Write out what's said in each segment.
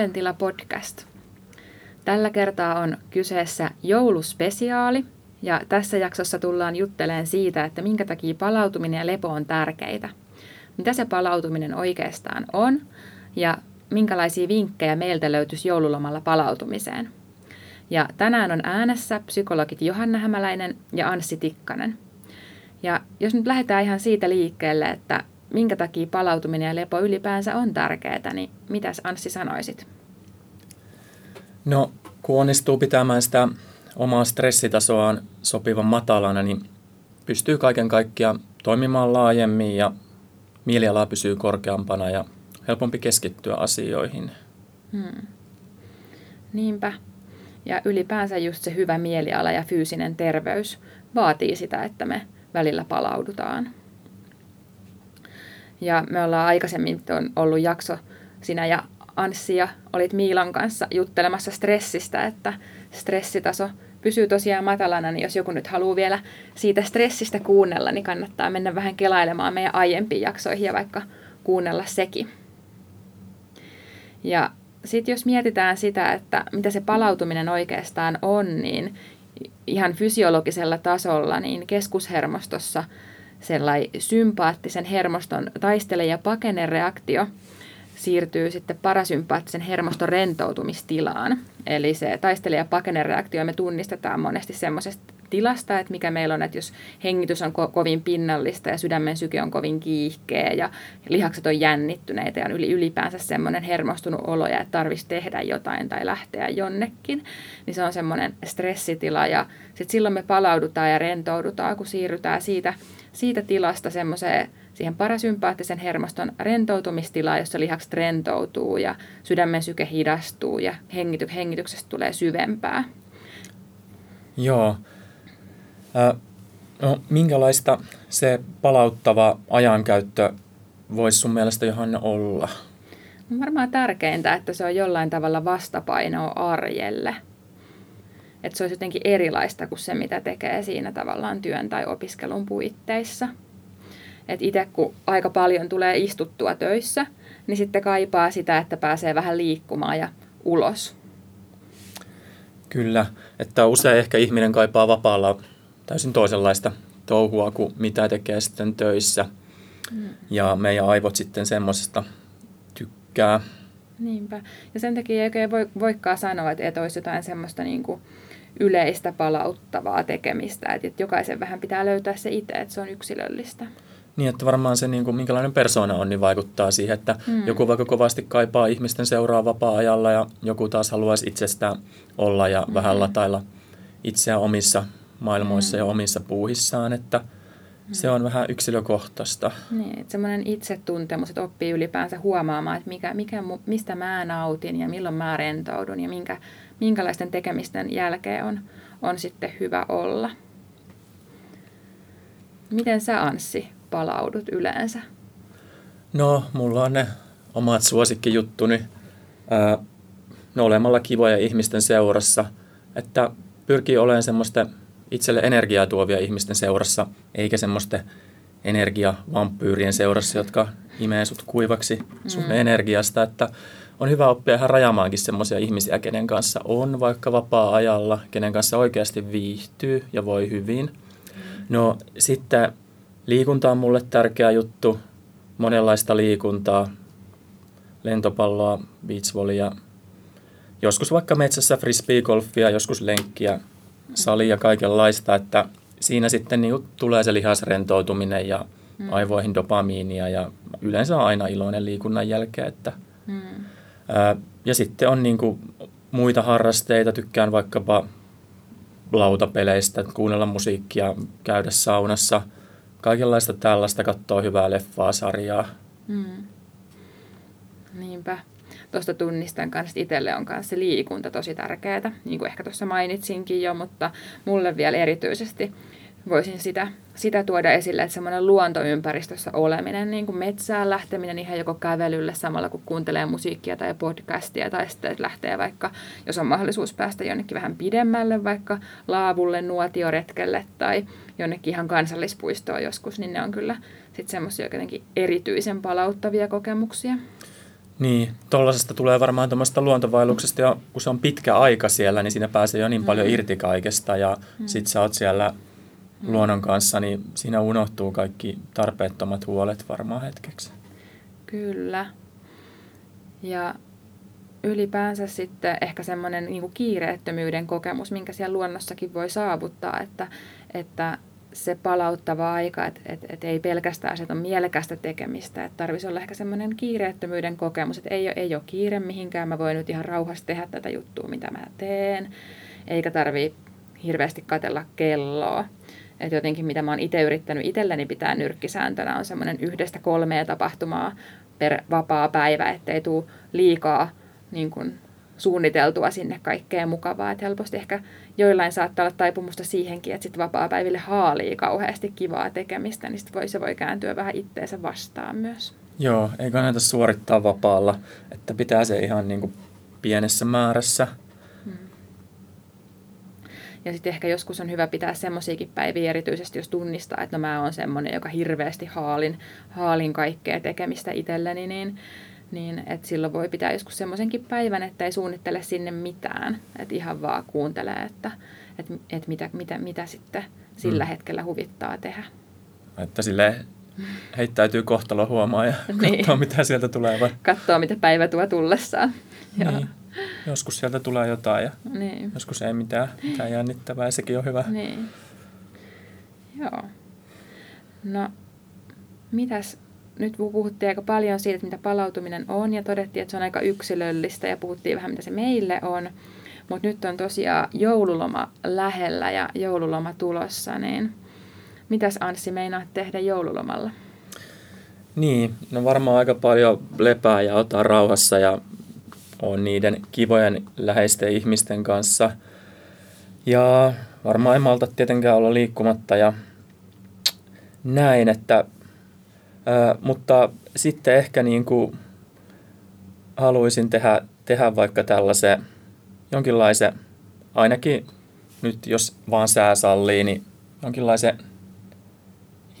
Mielentila podcast. Tällä kertaa on kyseessä jouluspesiaali ja tässä jaksossa tullaan juttelemaan siitä, että minkä takia palautuminen ja lepo on tärkeitä. Mitä se palautuminen oikeastaan on ja minkälaisia vinkkejä meiltä löytyisi joululomalla palautumiseen. Ja tänään on äänessä psykologit Johanna Hämäläinen ja Anssi Tikkanen. Ja jos nyt lähdetään ihan siitä liikkeelle, että minkä takia palautuminen ja lepo ylipäänsä on tärkeää, niin mitäs Anssi sanoisit? No, kun onnistuu pitämään sitä omaa stressitasoaan sopivan matalana, niin pystyy kaiken kaikkiaan toimimaan laajemmin ja mieliala pysyy korkeampana ja helpompi keskittyä asioihin. Hmm. Niinpä. Ja ylipäänsä just se hyvä mieliala ja fyysinen terveys vaatii sitä, että me välillä palaudutaan. Ja me ollaan aikaisemmin on ollut jakso, sinä ja Anssi ja olit Miilan kanssa juttelemassa stressistä, että stressitaso pysyy tosiaan matalana, niin jos joku nyt haluaa vielä siitä stressistä kuunnella, niin kannattaa mennä vähän kelailemaan meidän aiempiin jaksoihin ja vaikka kuunnella sekin. Ja sitten jos mietitään sitä, että mitä se palautuminen oikeastaan on, niin ihan fysiologisella tasolla, niin keskushermostossa – sellainen sympaattisen hermoston taistele- ja pakenereaktio siirtyy sitten parasympaattisen hermoston rentoutumistilaan. Eli se taistele- ja pakenereaktio me tunnistetaan monesti semmoisesta tilasta, että mikä meillä on, että jos hengitys on ko- kovin pinnallista ja sydämen syke on kovin kiihkeä ja lihakset on jännittyneitä ja on yli, ylipäänsä semmoinen hermostunut olo ja että tarvitsisi tehdä jotain tai lähteä jonnekin, niin se on semmoinen stressitila ja sitten silloin me palaudutaan ja rentoudutaan, kun siirrytään siitä siitä tilasta semmoiseen siihen parasympaattisen hermoston rentoutumistilaan, jossa lihakset rentoutuu ja sydämen syke hidastuu ja hengity, hengityksestä tulee syvempää. Joo. no, minkälaista se palauttava ajankäyttö voisi sun mielestä Johanna olla? No varmaan tärkeintä, että se on jollain tavalla vastapainoa arjelle – että se olisi jotenkin erilaista kuin se, mitä tekee siinä tavallaan työn tai opiskelun puitteissa. Että itse kun aika paljon tulee istuttua töissä, niin sitten kaipaa sitä, että pääsee vähän liikkumaan ja ulos. Kyllä, että usein ehkä ihminen kaipaa vapaalla täysin toisenlaista touhua kuin mitä tekee sitten töissä. Mm. Ja meidän aivot sitten semmoisesta tykkää. Niinpä. Ja sen takia ei oikein voi, voikaan sanoa, että olisi jotain semmoista niin kuin yleistä palauttavaa tekemistä. Että jokaisen vähän pitää löytää se itse, että se on yksilöllistä. Niin, että varmaan se, niin kuin, minkälainen persona on, niin vaikuttaa siihen, että hmm. joku vaikka kovasti kaipaa ihmisten seuraa vapaa-ajalla ja joku taas haluaisi itsestään olla ja hmm. vähän latailla itseään omissa maailmoissa hmm. ja omissa puuhissaan, että hmm. se on vähän yksilökohtaista. Niin, että semmoinen itsetuntemus, että oppii ylipäänsä huomaamaan, että mikä, mikä, mistä mä nautin ja milloin mä rentoudun ja minkä, minkälaisten tekemisten jälkeen on, on sitten hyvä olla. Miten sä Anssi palaudut yleensä? No, mulla on ne omat suosikkijuttuni ää, no, olemalla kivoja ihmisten seurassa, että pyrkii olemaan semmoista itselle energiaa tuovia ihmisten seurassa, eikä semmoista energiavampyyrien seurassa, jotka imee sut kuivaksi sun mm. energiasta, että on hyvä oppia ihan rajamaankin semmoisia ihmisiä, kenen kanssa on vaikka vapaa-ajalla, kenen kanssa oikeasti viihtyy ja voi hyvin. No sitten liikunta on mulle tärkeä juttu, monenlaista liikuntaa, lentopalloa, beachvolleyja, joskus vaikka metsässä frisbeegolfia, joskus lenkkiä, salia, kaikenlaista, että siinä sitten niin tulee se lihasrentoutuminen ja mm. aivoihin dopamiinia ja yleensä aina iloinen liikunnan jälkeen, että mm. Ja sitten on niin kuin muita harrasteita, tykkään vaikkapa lautapeleistä, kuunnella musiikkia, käydä saunassa, kaikenlaista tällaista, katsoa hyvää leffaa, sarjaa. Hmm. Niinpä. Tuosta tunnistan kanssa, että itselle on kanssa liikunta tosi tärkeää, niin kuin ehkä tuossa mainitsinkin jo, mutta mulle vielä erityisesti voisin sitä, sitä tuoda esille, että semmoinen luontoympäristössä oleminen, niin kuin metsään lähteminen ihan joko kävelylle samalla kun kuuntelee musiikkia tai podcastia, tai sitten että lähtee vaikka, jos on mahdollisuus päästä jonnekin vähän pidemmälle, vaikka laavulle, nuotioretkelle tai jonnekin ihan kansallispuistoon joskus, niin ne on kyllä sitten semmoisia jotenkin erityisen palauttavia kokemuksia. Niin, tuollaisesta tulee varmaan tuommoista luontovailuksesta ja kun se on pitkä aika siellä, niin siinä pääsee jo niin paljon mm. irti kaikesta ja mm. sit sä oot siellä mm. luonnon kanssa, niin siinä unohtuu kaikki tarpeettomat huolet varmaan hetkeksi. Kyllä. Ja ylipäänsä sitten ehkä semmoinen niin kiireettömyyden kokemus, minkä siellä luonnossakin voi saavuttaa, että, että se palauttava aika, että, että, että ei pelkästään se, on mielekästä tekemistä, että tarvitsisi olla ehkä semmoinen kiireettömyyden kokemus, että ei ei ole kiire mihinkään, mä voin nyt ihan rauhassa tehdä tätä juttua, mitä mä teen, eikä tarvii hirveästi katella kelloa. Että jotenkin mitä mä oon itse yrittänyt itselleni pitää nyrkkisääntönä on semmoinen yhdestä kolmea tapahtumaa per vapaa päivä, ettei tule liikaa niin kuin suunniteltua sinne kaikkea mukavaa. Että helposti ehkä joillain saattaa olla taipumusta siihenkin, että sitten vapaa-päiville haalii kauheasti kivaa tekemistä, niin sit voi, se voi kääntyä vähän itteensä vastaan myös. Joo, ei kannata suorittaa vapaalla, että pitää se ihan niin kuin pienessä määrässä. Ja sitten ehkä joskus on hyvä pitää semmoisiakin päiviä, erityisesti jos tunnistaa, että no mä oon semmoinen, joka hirveästi haalin, haalin kaikkea tekemistä itselleni, niin niin että silloin voi pitää joskus semmoisenkin päivän, että ei suunnittele sinne mitään, että ihan vaan kuuntelee, että, että, että mitä, mitä, mitä sitten sillä mm. hetkellä huvittaa tehdä. Että sille heittäytyy kohtalo huomaa ja niin. katsoo, mitä sieltä tulee. Vai? Katsoo, mitä päivä tuo tullessaan. Niin. Joskus sieltä tulee jotain ja niin. joskus ei mitään, mitään jännittävää ja sekin on hyvä. Niin. Joo. No, mitäs nyt puhuttiin aika paljon siitä, mitä palautuminen on ja todettiin, että se on aika yksilöllistä ja puhuttiin vähän, mitä se meille on. Mutta nyt on tosiaan joululoma lähellä ja joululoma tulossa, niin mitäs Anssi meinaa tehdä joululomalla? Niin, no varmaan aika paljon lepää ja ottaa rauhassa ja on niiden kivojen läheisten ihmisten kanssa. Ja varmaan ei malta tietenkään olla liikkumatta ja näin, että mutta sitten ehkä niin kuin haluaisin tehdä, tehdä vaikka tällaisen jonkinlaisen, ainakin nyt jos vaan sää sallii, niin jonkinlaisen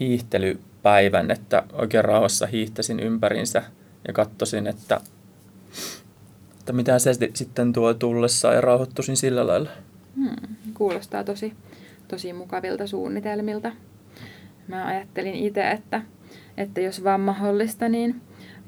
hiihtelypäivän, että oikein rauhassa hiihtäisin ympärinsä ja katsoisin, että, että mitä se sitten tuo tullessa ja rauhoittuisin sillä lailla. Hmm, kuulostaa tosi, tosi mukavilta suunnitelmilta. Mä ajattelin itse, että että jos vaan mahdollista, niin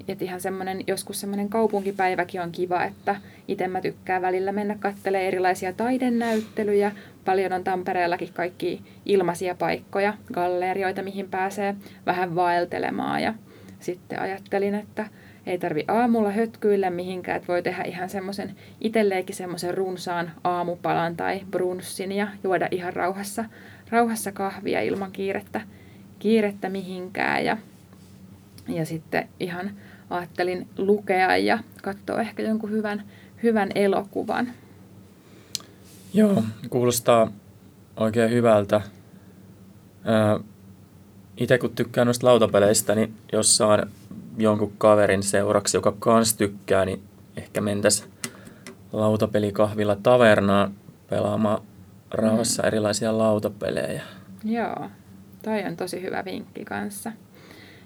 että ihan semmoinen, joskus semmoinen kaupunkipäiväkin on kiva, että itse mä tykkään välillä mennä katselemaan erilaisia taidennäyttelyjä. Paljon on Tampereellakin kaikki ilmaisia paikkoja, gallerioita, mihin pääsee vähän vaeltelemaan. Ja sitten ajattelin, että ei tarvi aamulla hötkyillä mihinkään, että voi tehdä ihan semmoisen itselleenkin semmoisen runsaan aamupalan tai brunssin ja juoda ihan rauhassa, rauhassa kahvia ilman kiirettä, kiirettä mihinkään. Ja ja sitten ihan ajattelin lukea ja katsoa ehkä jonkun hyvän, hyvän elokuvan. Joo, kuulostaa oikein hyvältä. Itse kun tykkään noista lautapeleistä, niin jos saan jonkun kaverin seuraksi, joka kans tykkää, niin ehkä mentäs lautapelikahvilla tavernaan pelaamaan rauhassa mm. erilaisia lautapelejä. Joo, toi on tosi hyvä vinkki kanssa.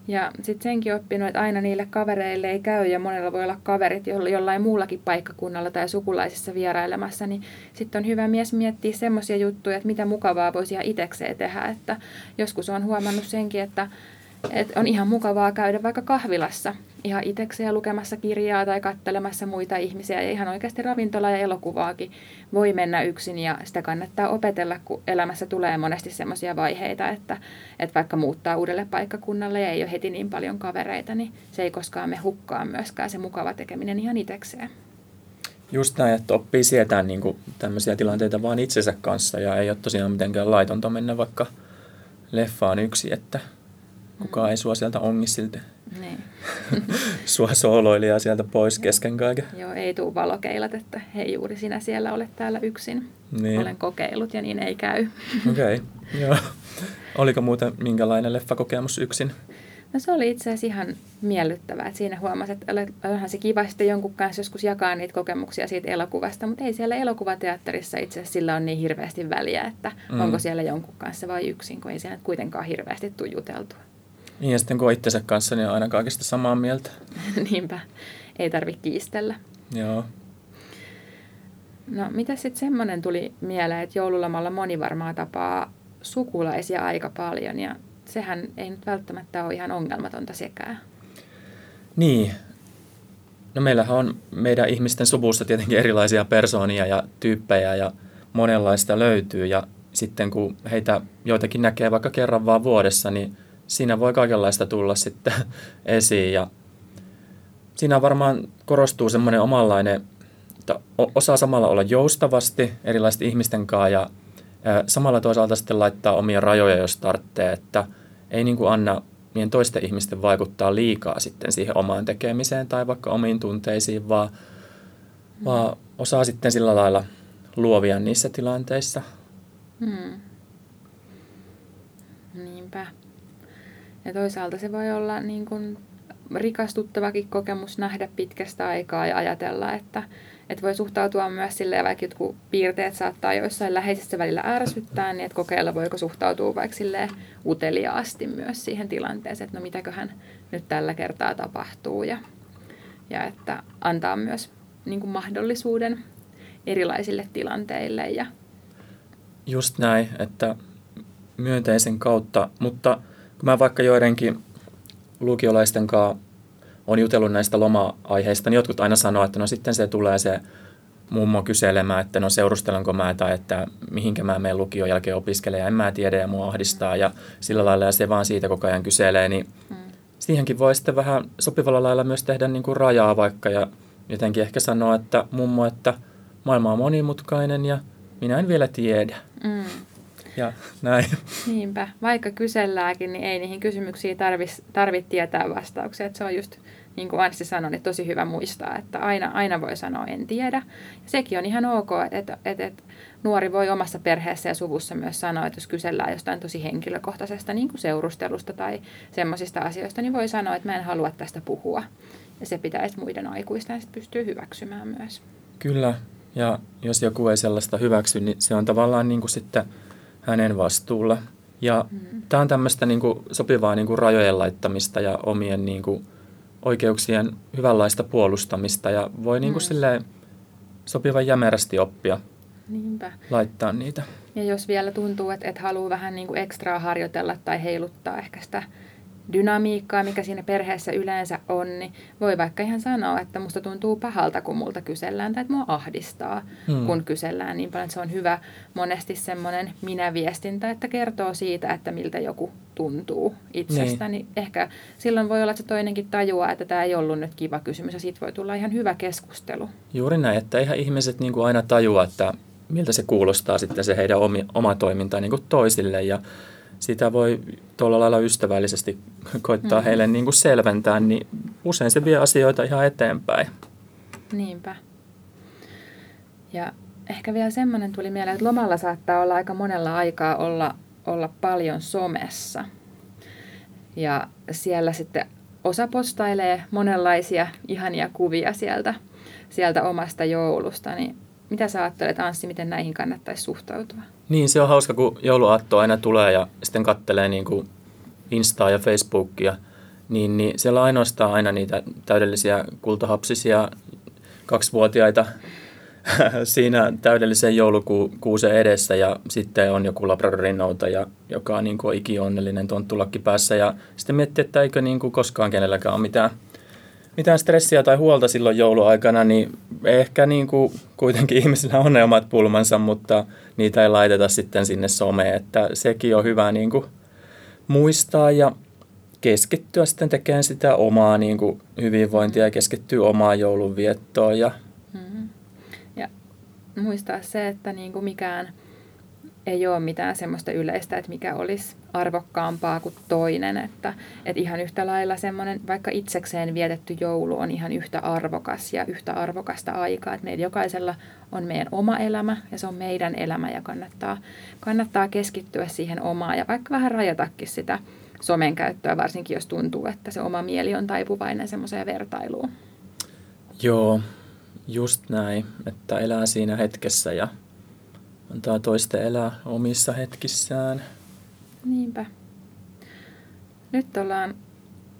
Ja sitten senkin oppinut, että aina niille kavereille ei käy ja monella voi olla kaverit jollain muullakin paikkakunnalla tai sukulaisissa vierailemassa, niin sitten on hyvä mies miettiä semmoisia juttuja, että mitä mukavaa voisi ihan itekseen tehdä. Että joskus on huomannut senkin, että et on ihan mukavaa käydä vaikka kahvilassa ihan itsekseen lukemassa kirjaa tai kattelemassa muita ihmisiä. Ja ihan oikeasti ravintola ja elokuvaakin voi mennä yksin ja sitä kannattaa opetella, kun elämässä tulee monesti sellaisia vaiheita, että, että vaikka muuttaa uudelle paikkakunnalle ja ei ole heti niin paljon kavereita, niin se ei koskaan me hukkaa myöskään se mukava tekeminen ihan itsekseen. Just näin, että oppii sietään niin tämmöisiä tilanteita vaan itsensä kanssa ja ei ole tosiaan mitenkään laitonta mennä vaikka leffaan yksi, että Kukaan ei sua sieltä ongi silti. Niin. sua sooloilijaa sieltä pois kesken kaiken. Joo, ei tule valokeilat, että hei juuri sinä siellä olet täällä yksin. Niin. Olen kokeillut ja niin ei käy. Okei, okay. joo. Oliko muuten minkälainen leffakokemus yksin? No se oli itse asiassa ihan miellyttävää. Että siinä huomasi, että onhan se kiva sitten jonkun kanssa joskus jakaa niitä kokemuksia siitä elokuvasta, mutta ei siellä elokuvateatterissa itse asiassa sillä on niin hirveästi väliä, että mm. onko siellä jonkun kanssa vai yksin, kun ei siellä kuitenkaan hirveästi tule juteltua. Niin ja sitten kun itsensä kanssa, niin on aina kaikista samaa mieltä. Niinpä. ei tarvitse kiistellä. Joo. No mitä sitten semmoinen tuli mieleen, että joululomalla moni varmaan tapaa sukulaisia aika paljon ja sehän ei nyt välttämättä ole ihan ongelmatonta sekään. Niin. No meillähän on meidän ihmisten suvussa tietenkin erilaisia persoonia ja tyyppejä ja monenlaista löytyy ja sitten kun heitä joitakin näkee vaikka kerran vaan vuodessa, niin siinä voi kaikenlaista tulla sitten esiin ja siinä varmaan korostuu semmoinen omanlainen, että osaa samalla olla joustavasti erilaisten ihmisten kanssa ja samalla toisaalta sitten laittaa omia rajoja, jos tarvitsee, että ei niin kuin anna niiden toisten ihmisten vaikuttaa liikaa sitten siihen omaan tekemiseen tai vaikka omiin tunteisiin, vaan, mm. vaan osaa sitten sillä lailla luovia niissä tilanteissa. Hmm. Niinpä. Ja toisaalta se voi olla niin kuin rikastuttavakin kokemus nähdä pitkästä aikaa ja ajatella, että, että voi suhtautua myös silleen, vaikka jotkut piirteet saattaa joissain läheisissä välillä ärsyttää, niin että kokeilla voiko suhtautua vaikka silleen uteliaasti myös siihen tilanteeseen, että no mitäköhän nyt tällä kertaa tapahtuu ja, ja että antaa myös niin kuin mahdollisuuden erilaisille tilanteille. Ja... Just näin, että myönteisen kautta, mutta kun mä vaikka joidenkin lukiolaisten kanssa on jutellut näistä loma-aiheista, niin jotkut aina sanoo, että no sitten se tulee se mummo kyselemään, että no seurustelenko mä tai että mihinkä mä menen lukion jälkeen opiskelemaan, en mä tiedä ja mua ahdistaa ja sillä lailla ja se vaan siitä koko ajan kyselee, niin hmm. siihenkin voi sitten vähän sopivalla lailla myös tehdä niin kuin rajaa vaikka ja jotenkin ehkä sanoa, että mummo, että maailma on monimutkainen ja minä en vielä tiedä. Mm. Ja näin. Niinpä. Vaikka kysellääkin, niin ei niihin kysymyksiin tarvitse tarvi tietää vastauksia. Että se on just niin kuin Anssi sanoi, niin tosi hyvä muistaa, että aina, aina voi sanoa en tiedä. Ja sekin on ihan ok, että, että, että nuori voi omassa perheessä ja suvussa myös sanoa, että jos kysellään jostain tosi henkilökohtaisesta niin kuin seurustelusta tai semmoisista asioista, niin voi sanoa, että mä en halua tästä puhua. Ja se pitäisi muiden aikuisten sitten pystyä hyväksymään myös. Kyllä, ja jos joku ei sellaista hyväksy, niin se on tavallaan niin kuin sitten hänen vastuulla. Ja mm. tämä on tämmöistä niin kuin sopivaa niin kuin rajojen laittamista ja omien niin kuin oikeuksien hyvänlaista puolustamista ja voi niin kuin mm. silleen sopivan jämerästi oppia Niinpä. laittaa niitä. Ja jos vielä tuntuu, että, että haluaa vähän niin kuin ekstraa harjoitella tai heiluttaa ehkä sitä dynamiikkaa, mikä siinä perheessä yleensä on, niin voi vaikka ihan sanoa, että musta tuntuu pahalta, kun multa kysellään, tai että mua ahdistaa, hmm. kun kysellään niin paljon. Se on hyvä monesti semmoinen minä-viestintä, että kertoo siitä, että miltä joku tuntuu itsestä. Niin. niin ehkä silloin voi olla, että se toinenkin tajuaa, että tämä ei ollut nyt kiva kysymys, ja siitä voi tulla ihan hyvä keskustelu. Juuri näin, että ihan ihmiset niin kuin aina tajua, että miltä se kuulostaa sitten se heidän oma toiminta niin kuin toisille, ja sitä voi tuolla lailla ystävällisesti koittaa mm. heille niin kuin selventää, niin usein se vie asioita ihan eteenpäin. Niinpä. Ja ehkä vielä semmoinen tuli mieleen, että lomalla saattaa olla aika monella aikaa olla, olla paljon somessa. Ja siellä sitten osa postailee monenlaisia ihania kuvia sieltä, sieltä omasta joulusta, niin mitä sä ajattelet, Anssi, miten näihin kannattaisi suhtautua? Niin, se on hauska, kun jouluaatto aina tulee ja sitten kattelee niin kuin Instaa ja Facebookia, niin, niin siellä ainoastaan aina niitä täydellisiä kultahapsisia kaksivuotiaita siinä täydellisen joulukuusen edessä. Ja sitten on joku Labradorin noutaja, joka on niin ikionnellinen tonttulakki päässä. Ja sitten miettii, että eikö niin kuin koskaan kenelläkään ole mitään mitään stressiä tai huolta silloin jouluaikana, niin ehkä niin kuin kuitenkin ihmisillä on ne omat pulmansa, mutta niitä ei laiteta sitten sinne someen, että sekin on hyvä niin kuin muistaa ja keskittyä sitten tekemään sitä omaa niin kuin hyvinvointia ja keskittyä omaan joulunviettoon. Ja, mm-hmm. ja muistaa se, että niin kuin mikään – ei ole mitään semmoista yleistä, että mikä olisi arvokkaampaa kuin toinen. Että, että ihan yhtä lailla semmoinen vaikka itsekseen vietetty joulu on ihan yhtä arvokas ja yhtä arvokasta aikaa. Että meillä jokaisella on meidän oma elämä ja se on meidän elämä ja kannattaa, kannattaa keskittyä siihen omaan ja vaikka vähän rajatakin sitä somen käyttöä, varsinkin jos tuntuu, että se oma mieli on taipuvainen semmoiseen vertailuun. Joo, just näin, että elää siinä hetkessä ja antaa toisten elää omissa hetkissään. Niinpä. Nyt ollaan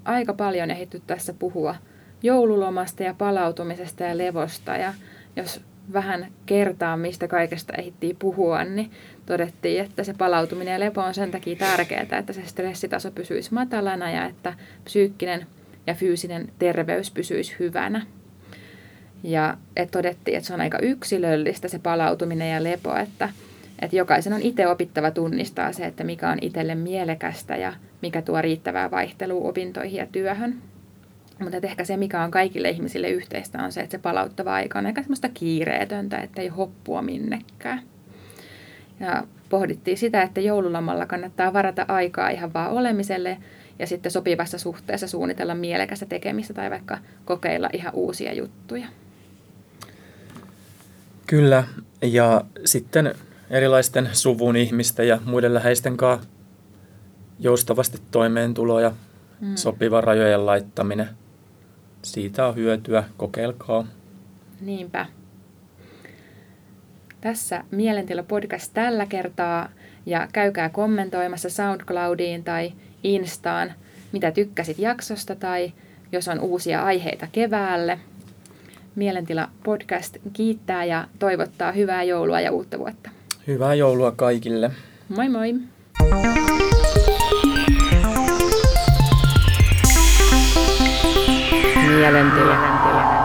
aika paljon ehditty tässä puhua joululomasta ja palautumisesta ja levosta. Ja jos vähän kertaa, mistä kaikesta ehittiin puhua, niin todettiin, että se palautuminen ja lepo on sen takia tärkeää, että se stressitaso pysyisi matalana ja että psyykkinen ja fyysinen terveys pysyisi hyvänä. Ja et todettiin, että se on aika yksilöllistä se palautuminen ja lepo, että, että jokaisen on itse opittava tunnistaa se, että mikä on itselle mielekästä ja mikä tuo riittävää vaihtelua opintoihin ja työhön. Mutta ehkä se, mikä on kaikille ihmisille yhteistä, on se, että se palauttava aika on aika semmoista kiireetöntä, että ei hoppua minnekään. Ja pohdittiin sitä, että joululomalla kannattaa varata aikaa ihan vaan olemiselle ja sitten sopivassa suhteessa suunnitella mielekästä tekemistä tai vaikka kokeilla ihan uusia juttuja. Kyllä, ja sitten erilaisten suvun ihmisten ja muiden läheisten kanssa joustavasti toimeentulo ja mm. sopiva rajojen laittaminen. Siitä on hyötyä, kokeilkaa. Niinpä. Tässä Mielentila-podcast tällä kertaa ja käykää kommentoimassa SoundCloudiin tai Instaan, mitä tykkäsit jaksosta tai jos on uusia aiheita keväälle. Mielentila podcast kiittää ja toivottaa hyvää joulua ja uutta vuotta. Hyvää joulua kaikille. Moi moi! Mielentila.